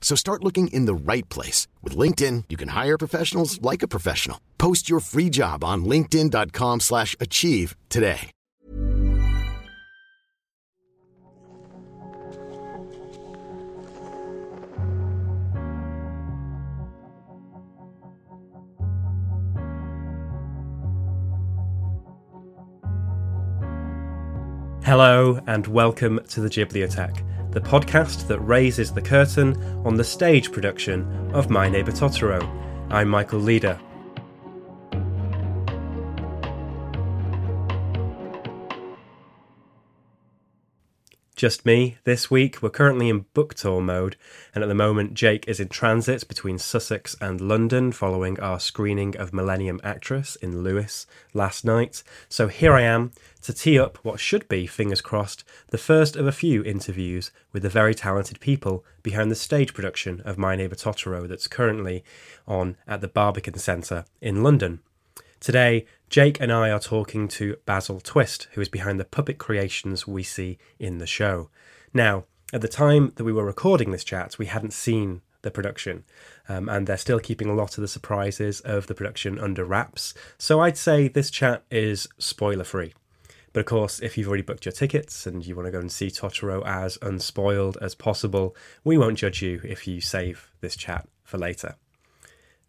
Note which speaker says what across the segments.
Speaker 1: So start looking in the right place. With LinkedIn, you can hire professionals like a professional. Post your free job on linkedin.com slash achieve today.
Speaker 2: Hello, and welcome to the Ghibliotheque, the podcast that raises the curtain on the stage production of My Neighbor Totoro. I'm Michael Leader. Just me this week. We're currently in book tour mode, and at the moment, Jake is in transit between Sussex and London following our screening of Millennium Actress in Lewes last night. So here I am to tee up what should be, fingers crossed, the first of a few interviews with the very talented people behind the stage production of My Neighbor Totoro that's currently on at the Barbican Centre in London. Today, Jake and I are talking to Basil Twist, who is behind the puppet creations we see in the show. Now, at the time that we were recording this chat, we hadn't seen the production, um, and they're still keeping a lot of the surprises of the production under wraps. So I'd say this chat is spoiler free. But of course, if you've already booked your tickets and you want to go and see Totoro as unspoiled as possible, we won't judge you if you save this chat for later.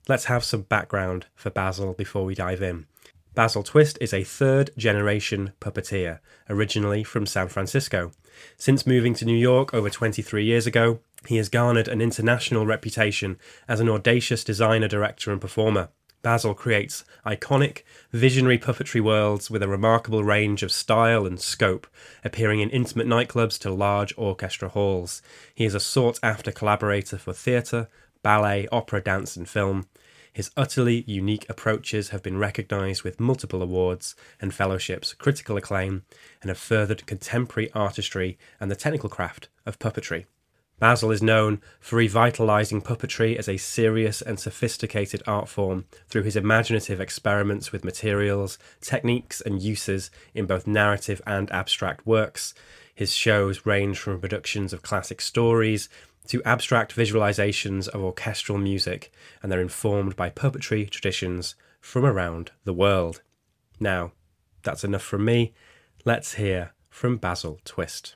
Speaker 2: Let's have some background for Basil before we dive in. Basil Twist is a third generation puppeteer, originally from San Francisco. Since moving to New York over 23 years ago, he has garnered an international reputation as an audacious designer, director, and performer. Basil creates iconic, visionary puppetry worlds with a remarkable range of style and scope, appearing in intimate nightclubs to large orchestra halls. He is a sought after collaborator for theatre, ballet, opera, dance, and film. His utterly unique approaches have been recognised with multiple awards and fellowships, critical acclaim, and have furthered contemporary artistry and the technical craft of puppetry. Basil is known for revitalising puppetry as a serious and sophisticated art form through his imaginative experiments with materials, techniques, and uses in both narrative and abstract works. His shows range from productions of classic stories to abstract visualizations of orchestral music, and they're informed by puppetry traditions from around the world. Now, that's enough from me. Let's hear from Basil Twist.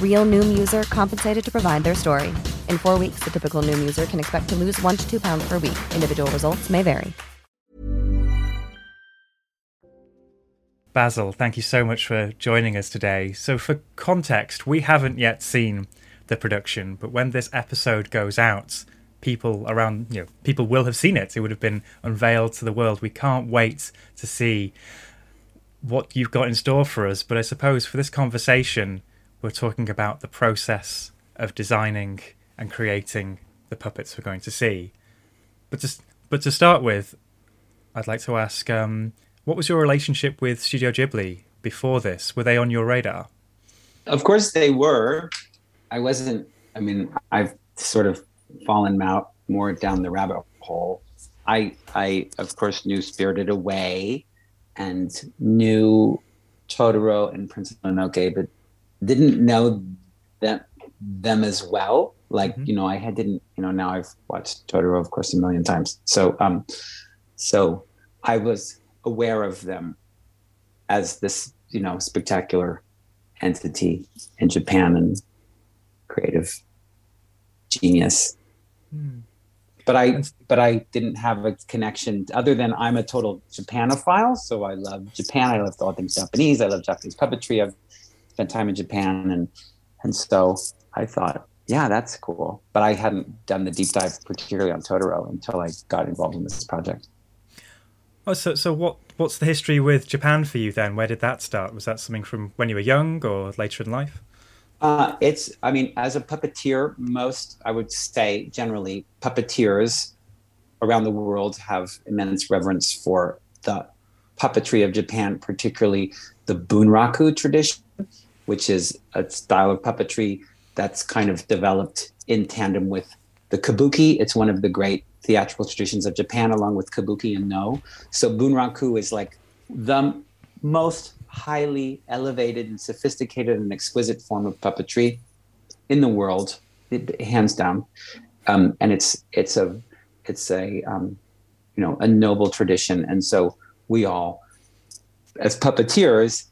Speaker 3: Real Noom user compensated to provide their story. In four weeks, the typical Noom user can expect to lose one to two pounds per week. Individual results may vary.
Speaker 4: Basil, thank you so much for joining us today. So, for context, we haven't yet seen the production, but when this episode goes out, people around, you know, people will have seen it. It would have been unveiled to the world. We can't wait to see what you've got in store for us. But I suppose for this conversation, we're talking about the process of designing and creating the puppets we're going to see. But to, but to start with, I'd like to ask um, what was your relationship with Studio Ghibli before this? Were they on your radar?
Speaker 5: Of course they were. I wasn't, I mean, I've sort of fallen out more down the rabbit hole. I, I of course, knew Spirited Away and knew Totoro and Princess Mononoke, but didn't know them them as well. Like mm-hmm. you know, I had didn't you know now I've watched Totoro of course a million times. So um, so I was aware of them as this you know spectacular entity in Japan and creative genius. Mm. But I but I didn't have a connection other than I'm a total Japanophile. So I love Japan. I love all things Japanese. I love Japanese puppetry. I've spent time in Japan and and so I thought, yeah, that's cool. But I hadn't done the deep dive particularly on Totoro until I got involved in this project.
Speaker 4: Oh, so so what what's the history with Japan for you then? Where did that start? Was that something from when you were young or later in life?
Speaker 5: Uh, it's, I mean, as a puppeteer, most, I would say, generally, puppeteers around the world have immense reverence for the puppetry of Japan, particularly the bunraku tradition, which is a style of puppetry that's kind of developed in tandem with the kabuki. It's one of the great theatrical traditions of Japan, along with kabuki and Noh. So bunraku is like the most highly elevated and sophisticated and exquisite form of puppetry in the world, hands down. Um, and it's it's a it's a um, you know a noble tradition, and so we all, as puppeteers,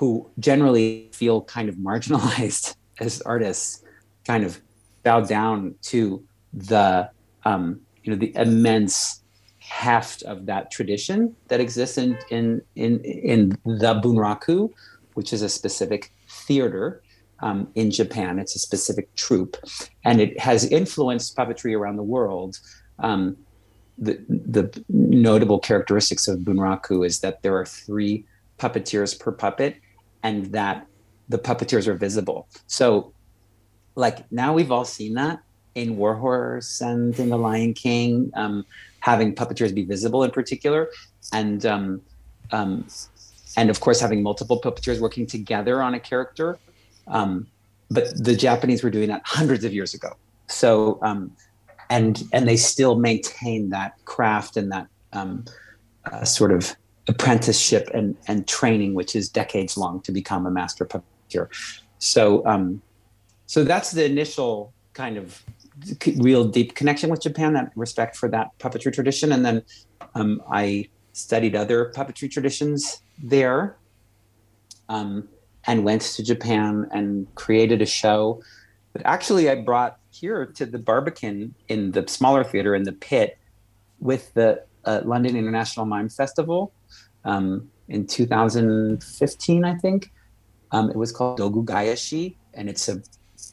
Speaker 5: who generally feel kind of marginalized as artists, kind of bow down to the um, you know the immense heft of that tradition that exists in in in, in the bunraku, which is a specific theater um, in Japan. It's a specific troupe, and it has influenced puppetry around the world. Um, the the notable characteristics of bunraku is that there are three puppeteers per puppet, and that the puppeteers are visible. So, like now we've all seen that in War Horse and in The Lion King, um, having puppeteers be visible in particular, and um, um, and of course having multiple puppeteers working together on a character. Um, but the Japanese were doing that hundreds of years ago. So um, and and they still maintain that craft and that um, uh, sort of apprenticeship and, and training, which is decades long to become a master puppeteer. So, um, so that's the initial kind of real deep connection with Japan, that respect for that puppetry tradition. And then um, I studied other puppetry traditions there um, and went to Japan and created a show that actually I brought here to the Barbican in the smaller theater in the pit with the uh, London International Mime Festival um, in 2015, I think. Um, it was called Dogugaeshi, and it's a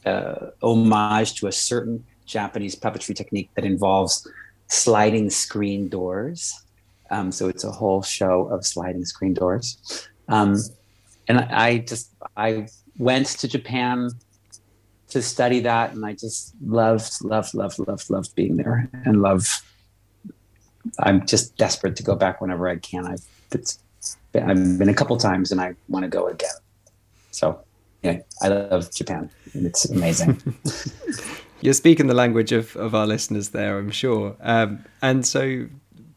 Speaker 5: uh, homage to a certain Japanese puppetry technique that involves sliding screen doors. Um, so it's a whole show of sliding screen doors. Um, and I just I went to Japan to study that, and I just loved, loved, loved, loved, loved being there, and love. I'm just desperate to go back whenever I can. I've it's I've been a couple times and I want to go again. So yeah, I love Japan and it's amazing.
Speaker 6: You're speaking the language of, of our listeners there, I'm sure. Um, and so,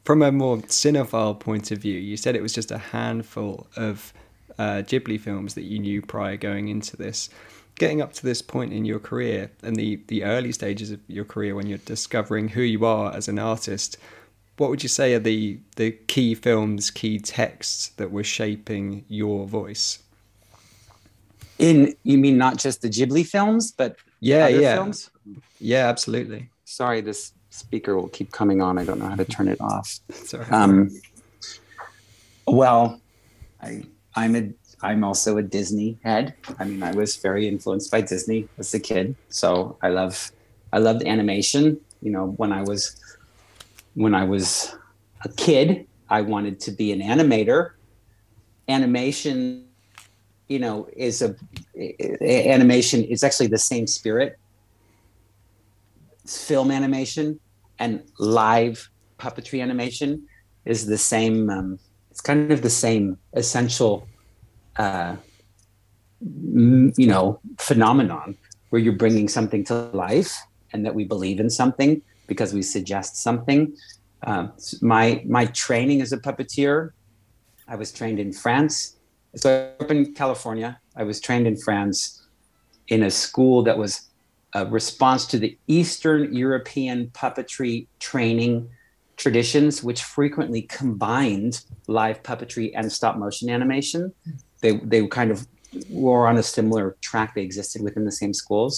Speaker 6: from a more cinephile point of view, you said it was just a handful of uh, Ghibli films that you knew prior going into this. Getting up to this point in your career and the, the early stages of your career when you're discovering who you are as an artist, what would you say are the the key films, key texts that were shaping your voice?
Speaker 5: In you mean not just the Ghibli films, but
Speaker 6: yeah, yeah,
Speaker 5: films?
Speaker 6: yeah, absolutely.
Speaker 5: Sorry, this speaker will keep coming on. I don't know how to turn it off.
Speaker 6: Sorry.
Speaker 5: Um, well, I I'm a I'm also a Disney head. I mean, I was very influenced by Disney as a kid, so I love I loved animation. You know, when I was when I was a kid, I wanted to be an animator. Animation, you know, is a, animation. is actually the same spirit. Film animation and live puppetry animation is the same. Um, it's kind of the same essential, uh, you know, phenomenon where you're bringing something to life and that we believe in something because we suggest something. Um, my my training as a puppeteer, I was trained in France. So I up in California. I was trained in France in a school that was a response to the Eastern European puppetry training traditions, which frequently combined live puppetry and stop motion animation. They they kind of were on a similar track. They existed within the same schools.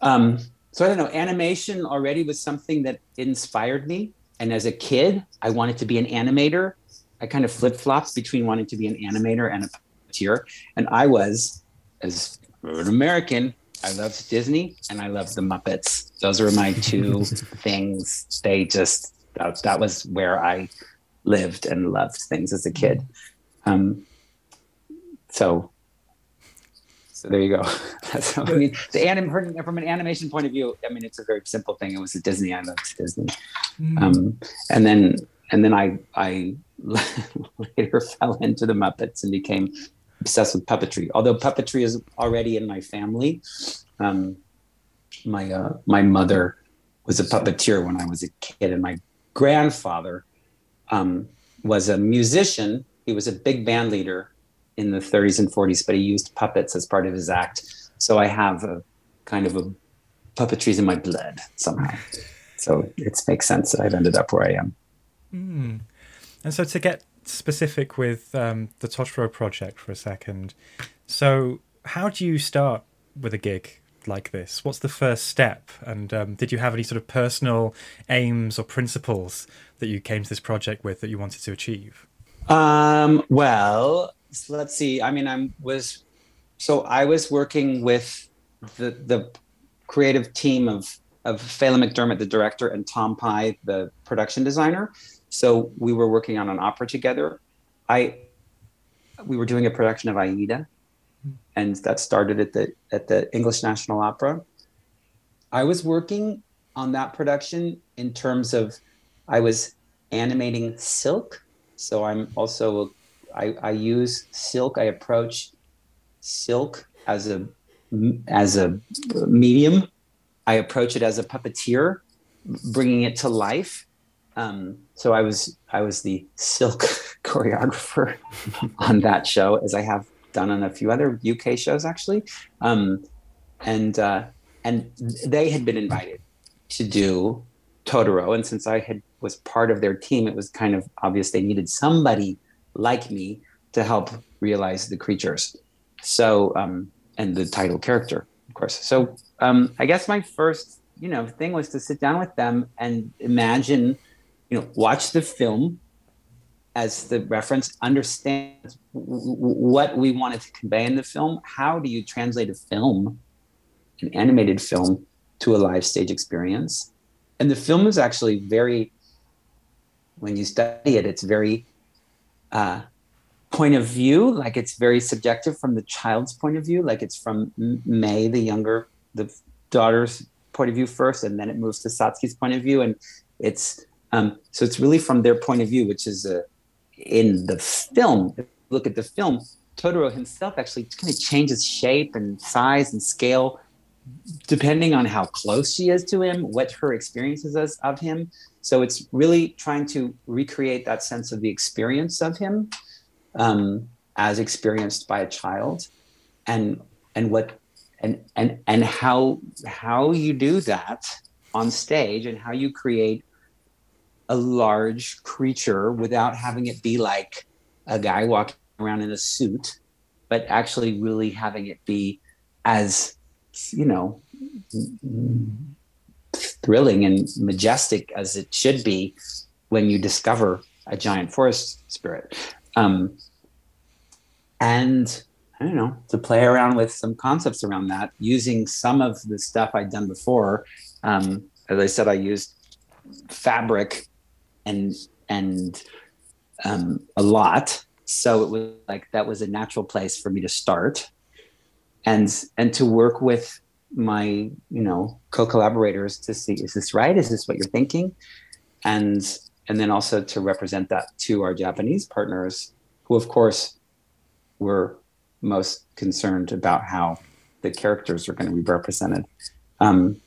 Speaker 5: Um, so I don't know. Animation already was something that inspired me. And as a kid, I wanted to be an animator. I kind of flip flopped between wanting to be an animator and a puppeteer. And I was, as an American, I loved Disney and I loved the Muppets. Those are my two things. They just, that, that was where I lived and loved things as a kid. Um, so so there you go. That's, I mean, the anim from an animation point of view, I mean, it's a very simple thing. It was a Disney. I loved Disney, mm. um, and then and then I I later fell into the Muppets and became obsessed with puppetry. Although puppetry is already in my family, um, my uh, my mother was a puppeteer when I was a kid, and my grandfather um, was a musician. He was a big band leader in the 30s and 40s, but he used puppets as part of his act. So I have a kind of a puppetry's in my blood somehow. So it makes sense that I've ended up where I am.
Speaker 4: Mm. And so to get specific with um, the Totoro project for a second, so how do you start with a gig like this? What's the first step? And um, did you have any sort of personal aims or principles that you came to this project with that you wanted to achieve?
Speaker 5: Um, well, let's see. I mean, I was so I was working with the the creative team of of Phelim McDermott, the director, and Tom Pye, the production designer. So we were working on an opera together. I we were doing a production of Aida, and that started at the at the English National Opera. I was working on that production in terms of I was animating silk. So I'm also I, I use silk. I approach silk as a as a medium. I approach it as a puppeteer, bringing it to life. Um, so I was I was the silk choreographer on that show, as I have done on a few other UK shows actually, um, and uh, and they had been invited to do Totoro, and since I had was part of their team, it was kind of obvious they needed somebody like me to help realize the creatures. So, um, and the title character, of course. So, um, I guess my first, you know, thing was to sit down with them and imagine, you know, watch the film as the reference, understand w- what we wanted to convey in the film. How do you translate a film, an animated film, to a live stage experience? And the film is actually very, when you study it, it's very uh, point of view like it's very subjective from the child's point of view like it's from Mei the younger the daughter's point of view first and then it moves to satsuki's point of view and it's um, so it's really from their point of view which is uh, in the film. Look at the film totoro himself actually kind of changes shape and size and scale depending on how close she is to him what her experiences is of him so it's really trying to recreate that sense of the experience of him um, as experienced by a child, and and what and and and how how you do that on stage and how you create a large creature without having it be like a guy walking around in a suit, but actually really having it be as, you know, thrilling and majestic as it should be when you discover a giant forest spirit. Um, and I don't know, to play around with some concepts around that, using some of the stuff I'd done before. Um, as I said, I used fabric and and um, a lot, so it was like that was a natural place for me to start, and and to work with my you know co-collaborators to see is this right? Is this what you're thinking? And and then also to represent that to our Japanese partners, who of course were most concerned about how the characters are going to be represented. Um,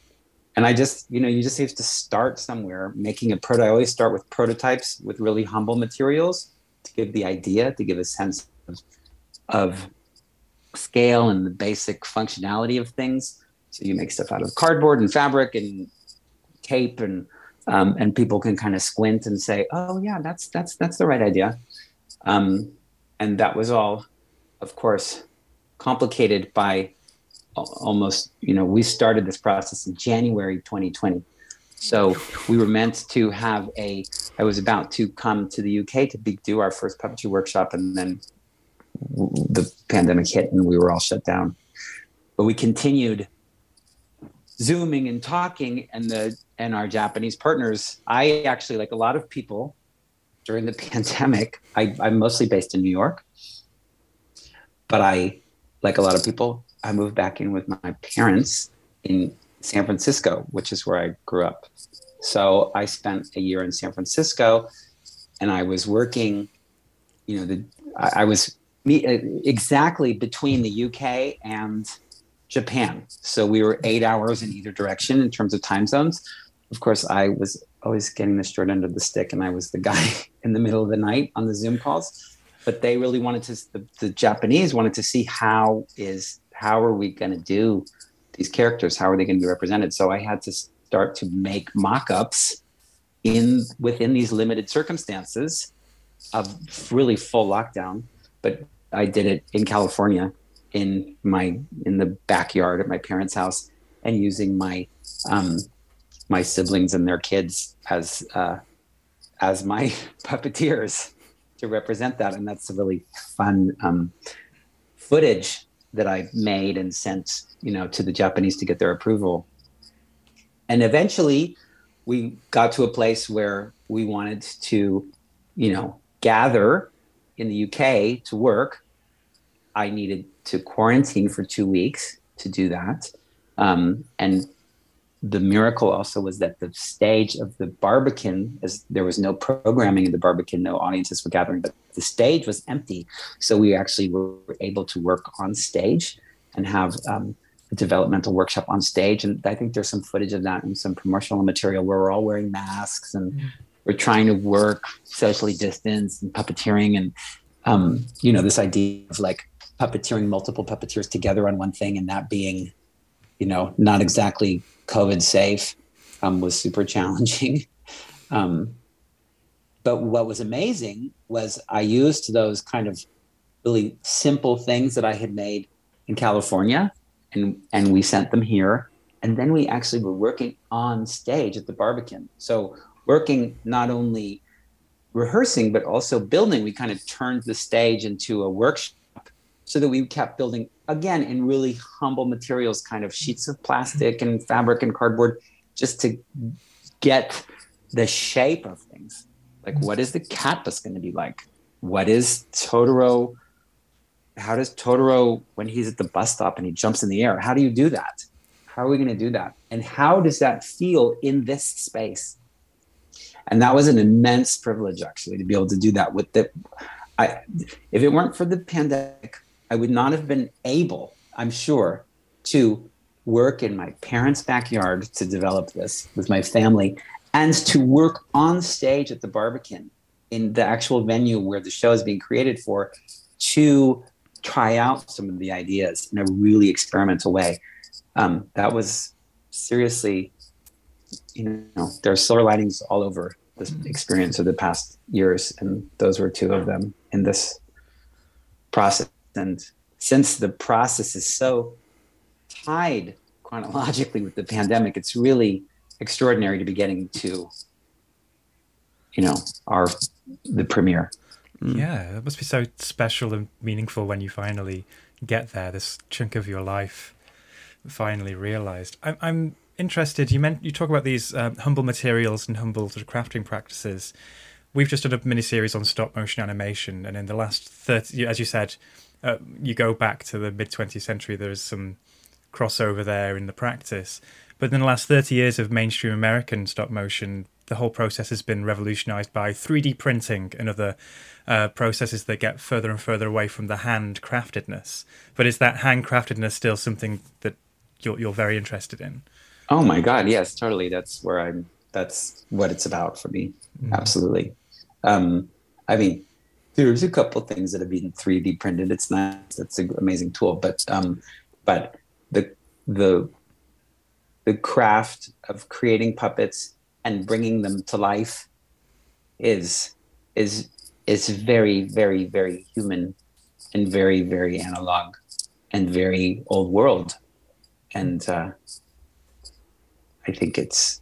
Speaker 5: and I just, you know, you just have to start somewhere making a proto. I always start with prototypes with really humble materials to give the idea, to give a sense of, of scale and the basic functionality of things. So you make stuff out of cardboard and fabric and tape, and um, and people can kind of squint and say, "Oh yeah, that's that's that's the right idea." Um, and that was all of course, complicated by almost, you know, we started this process in January 2020. So we were meant to have a, I was about to come to the UK to be, do our first puppetry workshop, and then the pandemic hit and we were all shut down. But we continued zooming and talking and the and our Japanese partners. I actually like a lot of people during the pandemic. I, I'm mostly based in New York. But I, like a lot of people, I moved back in with my parents in San Francisco, which is where I grew up. So I spent a year in San Francisco and I was working, you know, the, I, I was me, exactly between the UK and Japan. So we were eight hours in either direction in terms of time zones. Of course, I was always getting the short end of the stick and I was the guy in the middle of the night on the Zoom calls. But they really wanted to the, the japanese wanted to see how is how are we going to do these characters? How are they going to be represented? So i had to start to make mock-ups in within these limited circumstances of really full lockdown. But i did it in california in my in the backyard at my parents house and using my um my siblings and their kids as uh as my puppeteers to represent that. And that's a really fun um, footage that I made and sent, you know, to the Japanese to get their approval. And eventually, we got to a place where we wanted to, you know, gather in the UK to work. I needed to quarantine for two weeks to do that. Um, and the miracle also was that the stage of the Barbican, as there was no programming in the Barbican, no audiences were gathering, but the stage was empty. So we actually were able to work on stage and have um, a developmental workshop on stage. And I think there's some footage of that and some promotional material where we're all wearing masks and mm. we're trying to work socially distanced and puppeteering and um, you know this idea of like puppeteering multiple puppeteers together on one thing and that being you know not exactly COVID safe um, was super challenging. Um, but what was amazing was I used those kind of really simple things that I had made in California and, and we sent them here. And then we actually were working on stage at the Barbican. So working not only rehearsing, but also building, we kind of turned the stage into a workshop so that we kept building again in really humble materials, kind of sheets of plastic and fabric and cardboard, just to get the shape of things. Like, what is the cat bus going to be like? What is Totoro? How does Totoro, when he's at the bus stop and he jumps in the air, how do you do that? How are we going to do that? And how does that feel in this space? And that was an immense privilege, actually, to be able to do that with the. I, if it weren't for the pandemic, I would not have been able, I'm sure, to work in my parents' backyard to develop this with my family and to work on stage at the Barbican in the actual venue where the show is being created for to try out some of the ideas in a really experimental way. Um, that was seriously, you know, there are silver linings all over this experience of the past years, and those were two of them in this process. And since the process is so tied chronologically with the pandemic, it's really extraordinary to be getting to, you know, our the premiere.
Speaker 4: Yeah, it must be so special and meaningful when you finally get there. This chunk of your life finally realized. I'm, I'm interested. You meant you talk about these uh, humble materials and humble sort of crafting practices. We've just done a mini series on stop motion animation, and in the last thirty, as you said, uh, you go back to the mid 20th century. There is some crossover there in the practice, but in the last thirty years of mainstream American stop motion, the whole process has been revolutionized by 3D printing and other uh, processes that get further and further away from the handcraftedness. But is that handcraftedness still something that you're, you're very interested in?
Speaker 5: Oh my God, yes, totally. That's where I'm. That's what it's about for me. Mm. Absolutely. Um, I mean, there's a couple things that have been 3D printed. It's nice. That's an amazing tool. But um, but the the the craft of creating puppets and bringing them to life is is is very very very human and very very analog and very old world and uh, I think it's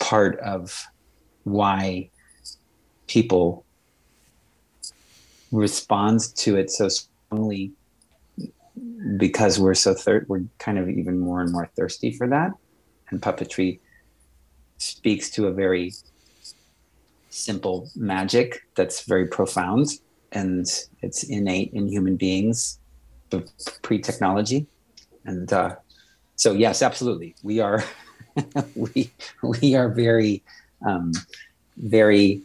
Speaker 5: part of why people respond to it so strongly because we're so thir- we're kind of even more and more thirsty for that. And puppetry speaks to a very simple magic that's very profound and it's innate in human beings pre-technology. And uh, so yes, absolutely, we are we we are very um, very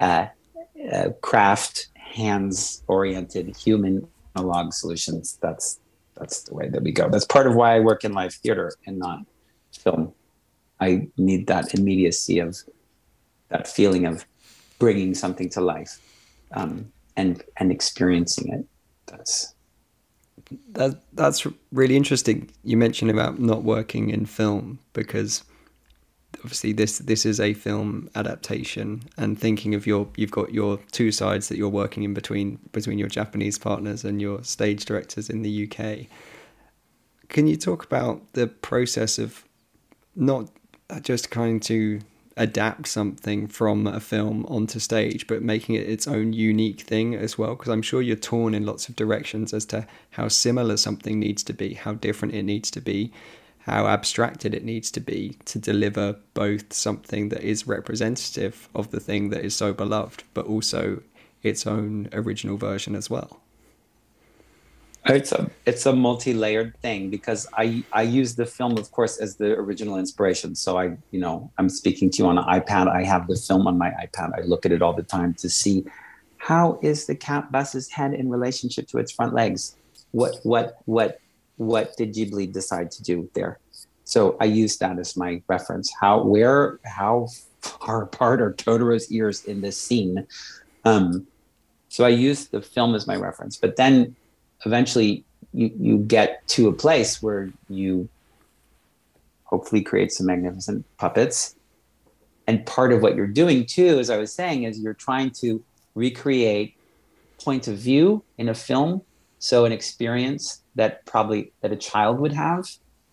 Speaker 5: uh, uh, craft hands oriented human analog solutions. That's that's the way that we go. That's part of why I work in live theater and not film. I need that immediacy of that feeling of bringing something to life um, and and experiencing it. That's
Speaker 6: that that's really interesting. You mentioned about not working in film because obviously this this is a film adaptation and thinking of your you've got your two sides that you're working in between between your Japanese partners and your stage directors in the UK. Can you talk about the process of not just trying to adapt something from a film onto stage, but making it its own unique thing as well. Because I'm sure you're torn in lots of directions as to how similar something needs to be, how different it needs to be, how abstracted it needs to be to deliver both something that is representative of the thing that is so beloved, but also its own original version as well.
Speaker 5: It's a it's a multi-layered thing because I I use the film, of course, as the original inspiration. So I, you know, I'm speaking to you on an iPad. I have the film on my iPad. I look at it all the time to see how is the cat bus's head in relationship to its front legs. What what what what did Ghibli decide to do there? So I use that as my reference. How where how far apart are Totoro's ears in this scene? Um, so I use the film as my reference, but then eventually you, you get to a place where you hopefully create some magnificent puppets. And part of what you're doing too, as I was saying, is you're trying to recreate point of view in a film. So an experience that probably that a child would have.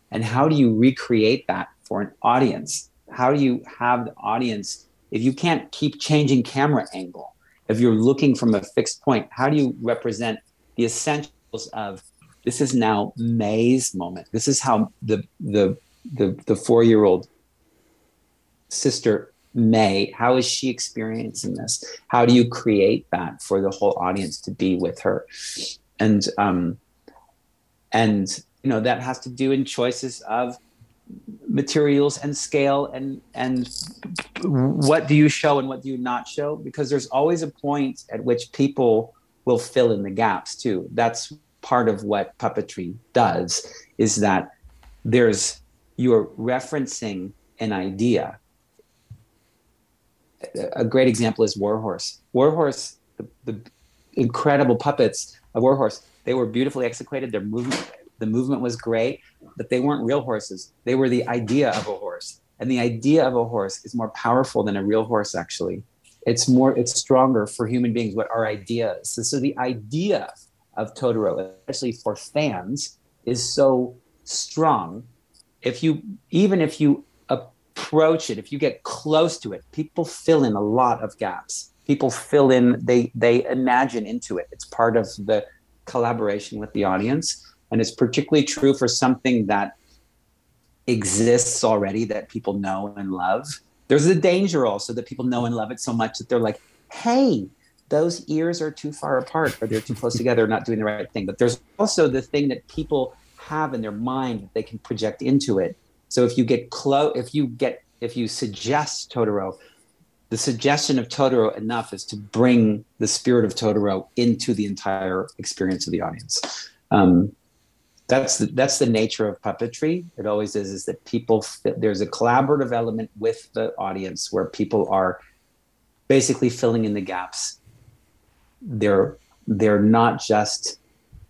Speaker 5: And how do you recreate that for an audience? How do you have the audience if you can't keep changing camera angle? If you're looking from a fixed point, how do you represent the essentials of this is now Mei's moment. This is how the the the, the four year old sister May, how is she experiencing this? How do you create that for the whole audience to be with her? And um and you know that has to do in choices of materials and scale and and what do you show and what do you not show because there's always a point at which people will fill in the gaps too that's part of what puppetry does is that there's you're referencing an idea. A great example is Warhorse. Warhorse, the, the incredible puppets of Warhorse, they were beautifully executed. Their movement, the movement was great, but they weren't real horses. They were the idea of a horse. and the idea of a horse is more powerful than a real horse actually it's more it's stronger for human beings what our idea is so, so the idea of totoro especially for fans is so strong if you even if you approach it if you get close to it people fill in a lot of gaps people fill in they they imagine into it it's part of the collaboration with the audience and it's particularly true for something that exists already that people know and love. There's a danger also that people know and love it so much that they're like, hey, those ears are too far apart or they're too close together, not doing the right thing. But there's also the thing that people have in their mind that they can project into it. So if you get close, if you get, if you suggest Totoro, the suggestion of Totoro enough is to bring the spirit of Totoro into the entire experience of the audience. Um, that's the, that's the nature of puppetry. It always is. Is that people there's a collaborative element with the audience where people are basically filling in the gaps. They're they're not just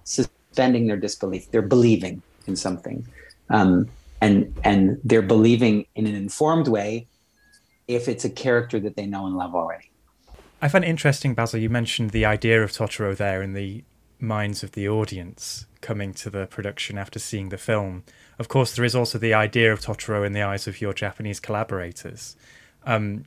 Speaker 5: suspending their disbelief. They're believing in something, um, and and they're believing in an informed way if it's a character that they know and love already.
Speaker 4: I find it interesting, Basil. You mentioned the idea of Totoro there in the minds of the audience coming to the production after seeing the film. Of course, there is also the idea of Totoro in the eyes of your Japanese collaborators. Um,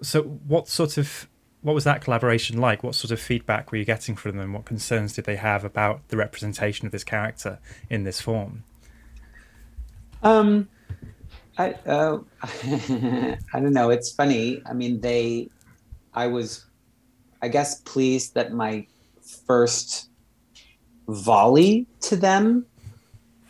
Speaker 4: so, what sort of what was that collaboration like? What sort of feedback were you getting from them? What concerns did they have about the representation of this character in this form?
Speaker 5: Um, I uh, I don't know. It's funny. I mean, they. I was, I guess, pleased that my first volley to them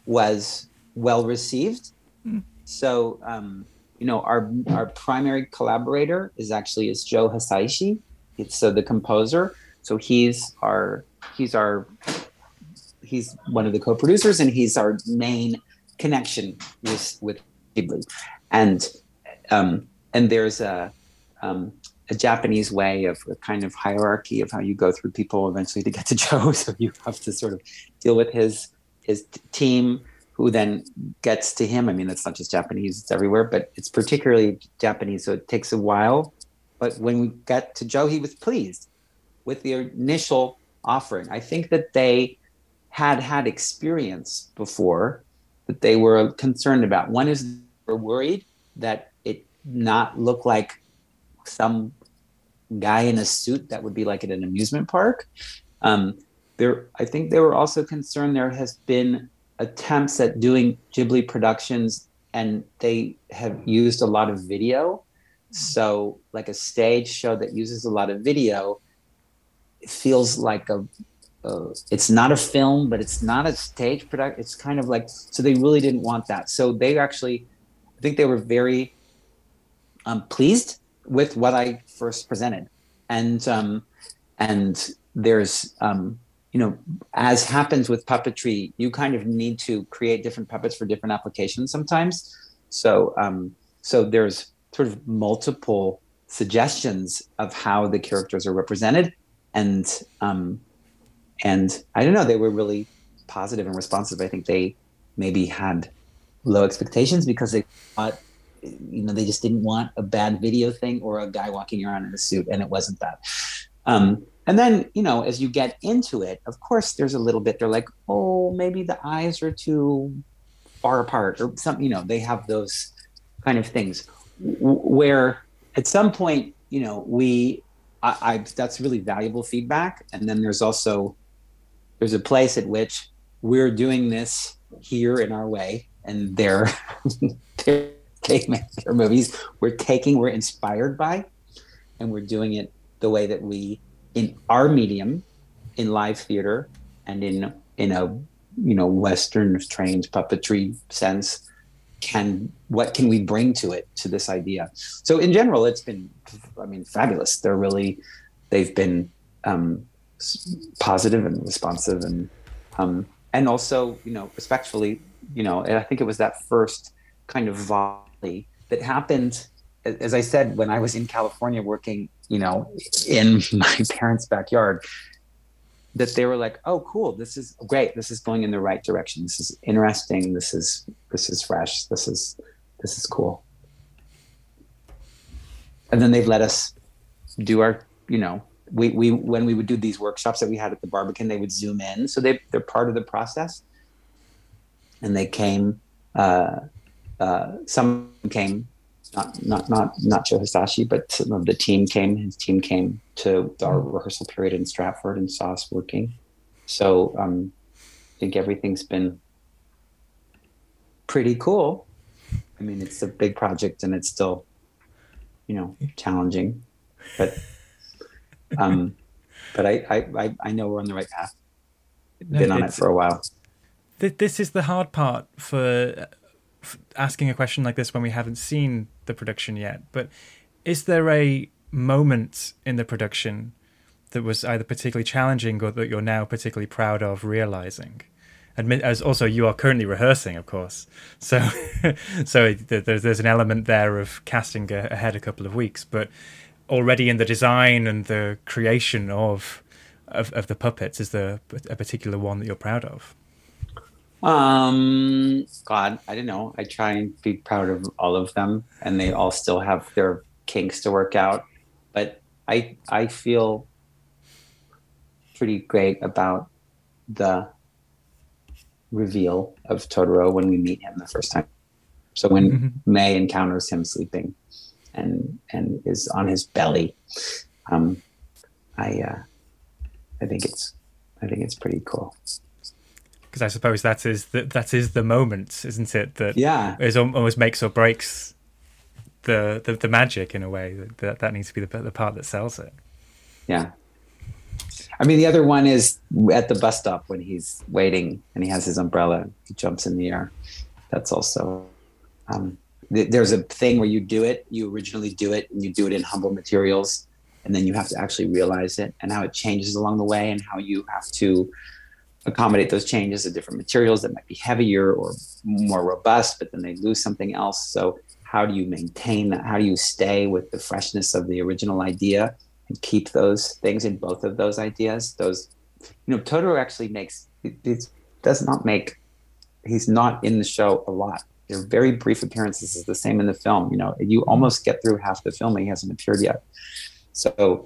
Speaker 5: was well received. Mm. So, um, you know, our our primary collaborator is actually is Joe Hisaishi. It's so the composer. So he's our he's our he's one of the co-producers and he's our main connection with with And um, and there's a um, a Japanese way of a kind of hierarchy of how you go through people eventually to get to Joe. So you have to sort of deal with his his t- team, who then gets to him. I mean, it's not just Japanese; it's everywhere, but it's particularly Japanese, so it takes a while. But when we got to Joe, he was pleased with the initial offering. I think that they had had experience before that they were concerned about. One is they were worried that it not look like some guy in a suit that would be like at an amusement park. Um, there, I think they were also concerned there has been attempts at doing Ghibli productions and they have used a lot of video. So, like a stage show that uses a lot of video, feels like a, uh, it's not a film, but it's not a stage production. It's kind of like, so they really didn't want that. So, they actually, I think they were very um, pleased with what I first presented, and um, and there's um, you know as happens with puppetry, you kind of need to create different puppets for different applications sometimes. So um, so there's sort of multiple suggestions of how the characters are represented, and um, and I don't know, they were really positive and responsive. I think they maybe had low expectations because they thought you know they just didn't want a bad video thing or a guy walking around in a suit and it wasn't that um, and then you know as you get into it of course there's a little bit they're like oh maybe the eyes are too far apart or something you know they have those kind of things where at some point you know we I, I that's really valuable feedback and then there's also there's a place at which we're doing this here in our way and they make their movies. We're taking we're inspired by and we're doing it the way that we in our medium in live theater and in in a you know western trained puppetry sense can what can we bring to it to this idea? So in general it's been i mean fabulous. They're really they've been um, positive and responsive and um, and also you know respectfully you know i think it was that first kind of volley that happened as I said, when I was in California working, you know, in my parents' backyard, that they were like, "Oh, cool! This is great. This is going in the right direction. This is interesting. This is this is fresh. This is this is cool." and then they've let us do our, you know, we, we when we would do these workshops that we had at the Barbican, they would zoom in, so they they're part of the process. And they came. Uh, uh, some came, not not not not Joe Hisaishi, but some of the team came. His team came to our rehearsal period in Stratford and saw us working. So um, I think everything's been pretty cool. I mean, it's a big project and it's still, you know, challenging, but um, but I, I I know we're on the right path. Been on it for a while.
Speaker 4: This is the hard part for asking a question like this when we haven't seen the production yet. But is there a moment in the production that was either particularly challenging or that you're now particularly proud of realizing? Admit, as also you are currently rehearsing, of course. So, so there's there's an element there of casting ahead a couple of weeks, but already in the design and the creation of of, of the puppets, is there a particular one that you're proud of?
Speaker 5: Um, God, I don't know. I try and be proud of all of them, and they all still have their kinks to work out. But I, I feel pretty great about the reveal of Totoro when we meet him the first time. So when mm-hmm. Mei encounters him sleeping, and and is on his belly, um, I, uh, I think it's, I think it's pretty cool
Speaker 4: because I suppose that is the, that is the moment, isn't it? That
Speaker 5: yeah,
Speaker 4: is almost makes or breaks the the, the magic in a way. That that needs to be the the part that sells it.
Speaker 5: Yeah, I mean the other one is at the bus stop when he's waiting and he has his umbrella. He jumps in the air. That's also. Um, th- there's a thing where you do it. You originally do it, and you do it in humble materials, and then you have to actually realize it and how it changes along the way, and how you have to accommodate those changes of different materials that might be heavier or more robust, but then they lose something else. So how do you maintain that? How do you stay with the freshness of the original idea and keep those things in both of those ideas? Those, you know, Totoro actually makes it, it does not make. He's not in the show a lot. They're very brief appearances. Is the same in the film. You know, you almost get through half the film and he hasn't appeared yet. So,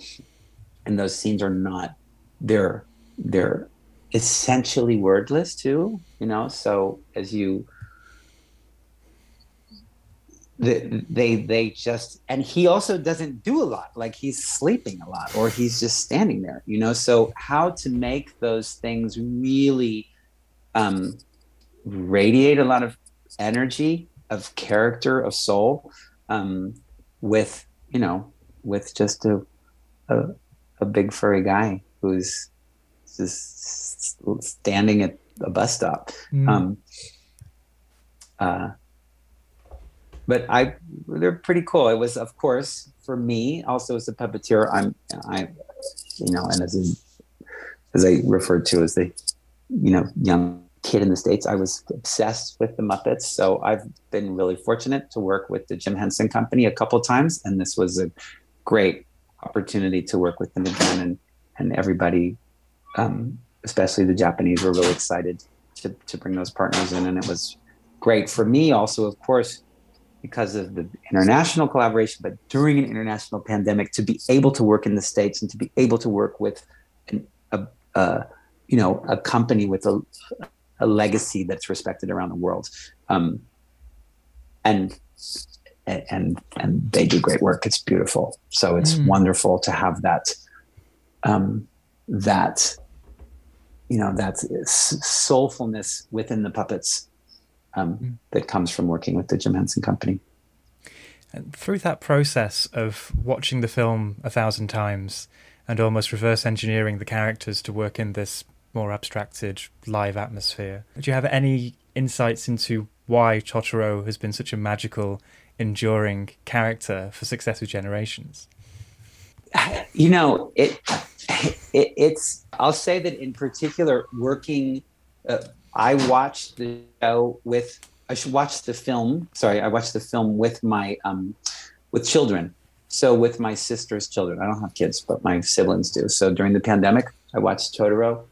Speaker 5: and those scenes are not. They're they're essentially wordless too you know so as you they, they they just and he also doesn't do a lot like he's sleeping a lot or he's just standing there you know so how to make those things really um radiate a lot of energy of character of soul um with you know with just a a, a big furry guy who's just standing at a bus stop. Mm. Um, uh, but I, they're pretty cool. It was, of course, for me also as a puppeteer. I'm, I, you know, and as a, as I referred to as the, you know, young kid in the states, I was obsessed with the Muppets. So I've been really fortunate to work with the Jim Henson Company a couple times, and this was a great opportunity to work with them again. And and everybody um, especially the Japanese were really excited to, to bring those partners in. And it was great for me also, of course, because of the international collaboration, but during an international pandemic, to be able to work in the States and to be able to work with an, a, a, you know, a company with a, a legacy that's respected around the world. Um, and, and, and they do great work. It's beautiful. So it's mm. wonderful to have that, um, that you know that's soulfulness within the puppets um, mm. that comes from working with the Jim Henson Company.
Speaker 4: And through that process of watching the film a thousand times and almost reverse engineering the characters to work in this more abstracted live atmosphere, do you have any insights into why Totoro has been such a magical, enduring character for successive generations?
Speaker 5: You know, it it, it's I'll say that in particular, working, uh, I watched the show with I should watch the film. Sorry, I watched the film with my um, with children. So with my sister's children, I don't have kids, but my siblings do. So during the pandemic, I watched Totoro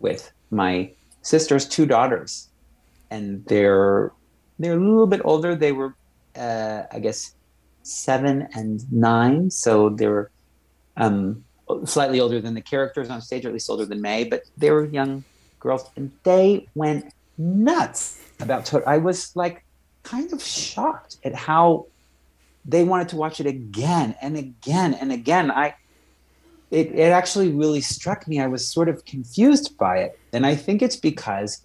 Speaker 5: with my sister's two daughters, and they're they're a little bit older. They were, uh, I guess, seven and nine, so they were um, slightly older than the characters on stage, or at least older than Mei, but they were young girls, and they went nuts about Totoro. I was like kind of shocked at how they wanted to watch it again and again and again. I it, it actually really struck me. I was sort of confused by it. And I think it's because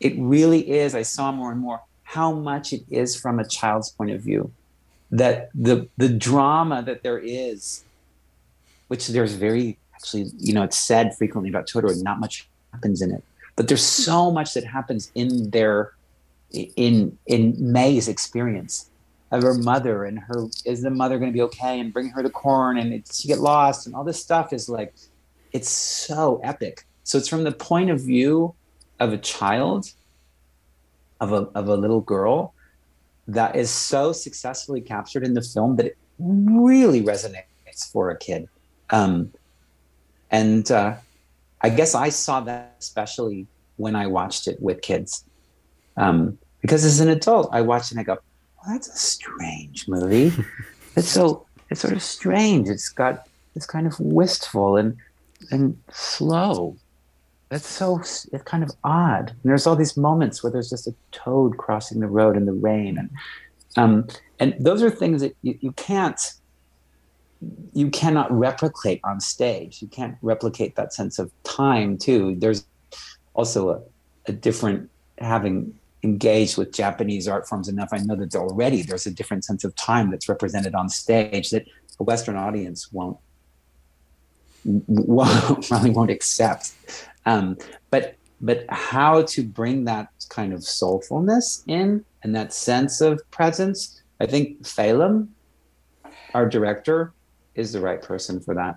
Speaker 5: it really is, I saw more and more how much it is from a child's point of view. That the the drama that there is, which there's very actually, you know, it's said frequently about Totoro, not much happens in it. But there's so much that happens in their in in Mei's experience of her mother and her is the mother going to be okay and bring her the corn and it, she get lost and all this stuff is like it's so epic. So it's from the point of view of a child of a, of a little girl that is so successfully captured in the film that it really resonates for a kid. Um, and uh, i guess i saw that especially when i watched it with kids. Um, because as an adult i watched and i go that's a strange movie. it's so it's sort of strange. It's got it's kind of wistful and and slow. That's so it's kind of odd. And there's all these moments where there's just a toad crossing the road in the rain, and um, and those are things that you, you can't you cannot replicate on stage. You can't replicate that sense of time too. There's also a, a different having engaged with Japanese art forms enough, I know that already there's a different sense of time that's represented on stage that a Western audience won't won't, probably won't accept. Um, but but how to bring that kind of soulfulness in and that sense of presence, I think Phelim, our director, is the right person for that.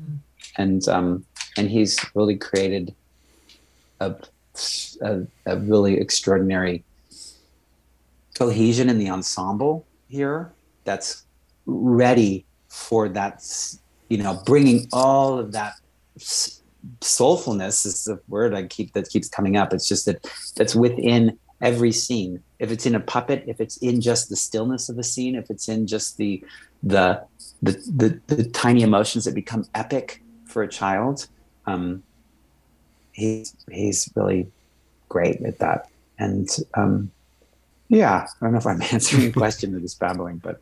Speaker 5: Mm. And um, and he's really created a a, a really extraordinary cohesion in the ensemble here that's ready for that you know bringing all of that soulfulness is the word i keep that keeps coming up. It's just that that's within every scene. If it's in a puppet if it's in just the stillness of the scene if it's in just the the the the, the tiny emotions that become epic for a child um he's he's really great at that. And um, yeah, I don't know if I'm answering your question or just babbling, but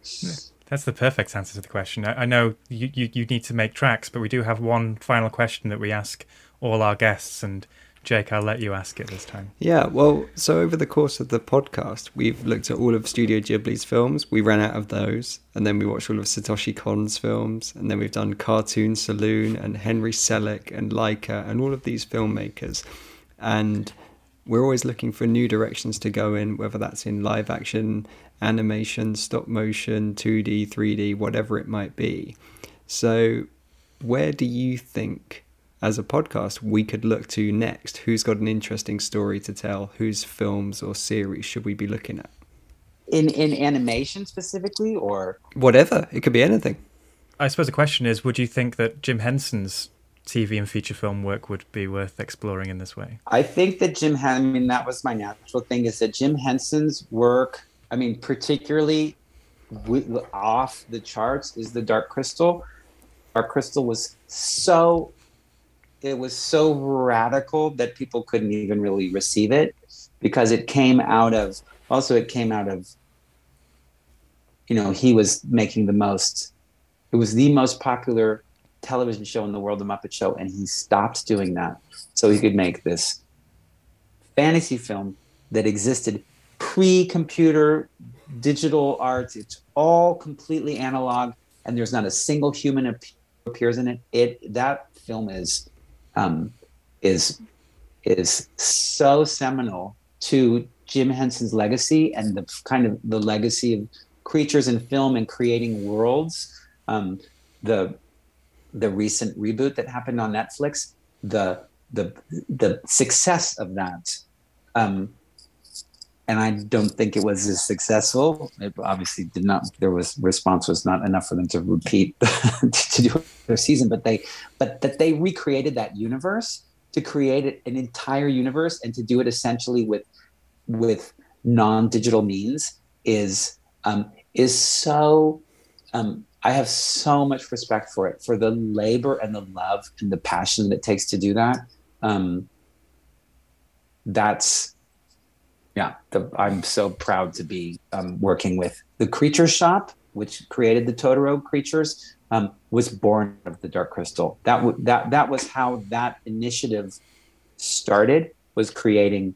Speaker 4: that's the perfect answer to the question. I, I know you, you, you need to make tracks, but we do have one final question that we ask all our guests, and Jake, I'll let you ask it this time.
Speaker 6: Yeah, well, so over the course of the podcast, we've looked at all of Studio Ghibli's films. We ran out of those, and then we watched all of Satoshi Kon's films, and then we've done Cartoon Saloon and Henry Selick and Laika and all of these filmmakers. And we're always looking for new directions to go in, whether that's in live action, animation, stop motion, 2D, 3D, whatever it might be. So, where do you think as a podcast we could look to next? Who's got an interesting story to tell? Whose films or series should we be looking at?
Speaker 5: In in animation specifically or
Speaker 6: whatever, it could be anything.
Speaker 4: I suppose the question is would you think that Jim Henson's TV and feature film work would be worth exploring in this way?
Speaker 5: I think that Jim, I mean, that was my natural thing is that Jim Henson's work, I mean, particularly off the charts is the Dark Crystal. Dark Crystal was so it was so radical that people couldn't even really receive it because it came out of also it came out of you know he was making the most it was the most popular television show in the world the muppet show and he stopped doing that so he could make this fantasy film that existed pre-computer digital arts. It's all completely analog and there's not a single human appears in it. It that film is um, is is so seminal to Jim Henson's legacy and the kind of the legacy of creatures in film and creating worlds. Um, the the recent reboot that happened on Netflix, the the the success of that, um, and I don't think it was as successful. It obviously did not. There was response was not enough for them to repeat to do their season, but they but that they recreated that universe to create an entire universe and to do it essentially with with non-digital means is um, is so um, I have so much respect for it, for the labor and the love and the passion that it takes to do that. Um, that's yeah, the, I'm so proud to be um, working with the Creature Shop, which created the Totoro creatures, um, was born of the Dark Crystal. That w- that that was how that initiative started. Was creating,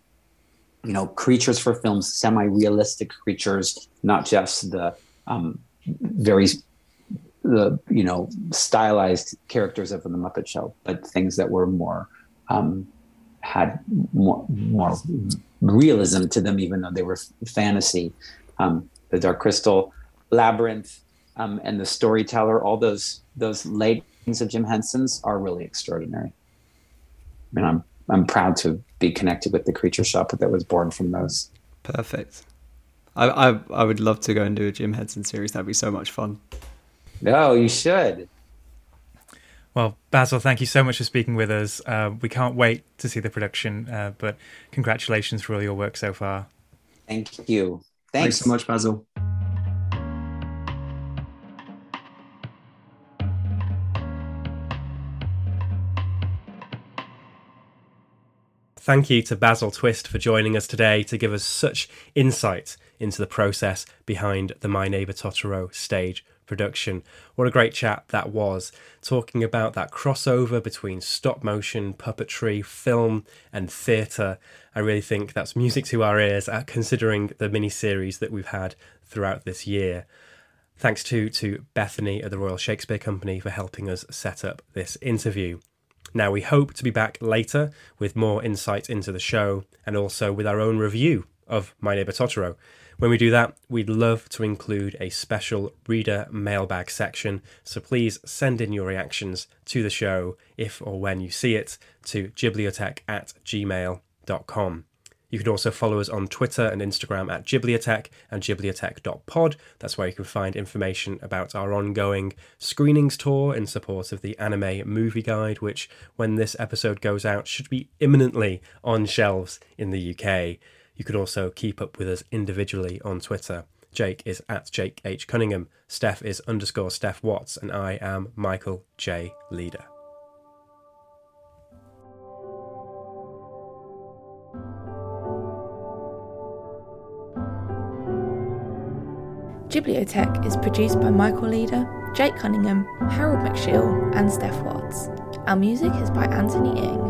Speaker 5: you know, creatures for films, semi-realistic creatures, not just the um, very the you know stylized characters of the Muppet Show, but things that were more um, had more more realism to them, even though they were fantasy. Um, the Dark Crystal, Labyrinth, um, and the Storyteller. All those those things of Jim Henson's are really extraordinary. Mean, I'm I'm proud to be connected with the Creature Shop that was born from those.
Speaker 6: Perfect. I, I I would love to go and do a Jim Henson series. That'd be so much fun.
Speaker 5: No, you should.
Speaker 4: Well, Basil, thank you so much for speaking with us. Uh, we can't wait to see the production, uh, but congratulations for all your work so far.
Speaker 5: Thank you.
Speaker 6: Thanks, Thanks so much, Basil.
Speaker 2: Thank you to Basil Twist for joining us today to give us such insight into the process behind the My Neighbor Totoro stage production. What a great chat that was, talking about that crossover between stop motion, puppetry, film, and theatre. I really think that's music to our ears, uh, considering the mini series that we've had throughout this year. Thanks too to Bethany at the Royal Shakespeare Company for helping us set up this interview. Now, we hope to be back later with more insight into the show and also with our own review of My Neighbor Totoro. When we do that, we'd love to include a special reader mailbag section, so please send in your reactions to the show if or when you see it to ghibliotheque at gmail.com. You can also follow us on Twitter and Instagram at Ghibliotheque and ghibliotheque.pod. That's where you can find information about our ongoing screenings tour in support of the anime movie guide, which, when this episode goes out, should be imminently on shelves in the UK. You can also keep up with us individually on Twitter. Jake is at Jake H. Cunningham, Steph is underscore Steph Watts, and I am Michael J. Leader.
Speaker 7: Ghibliotheque is produced by Michael Leader, Jake Cunningham, Harold McShill, and Steph Watts. Our music is by Anthony Ing.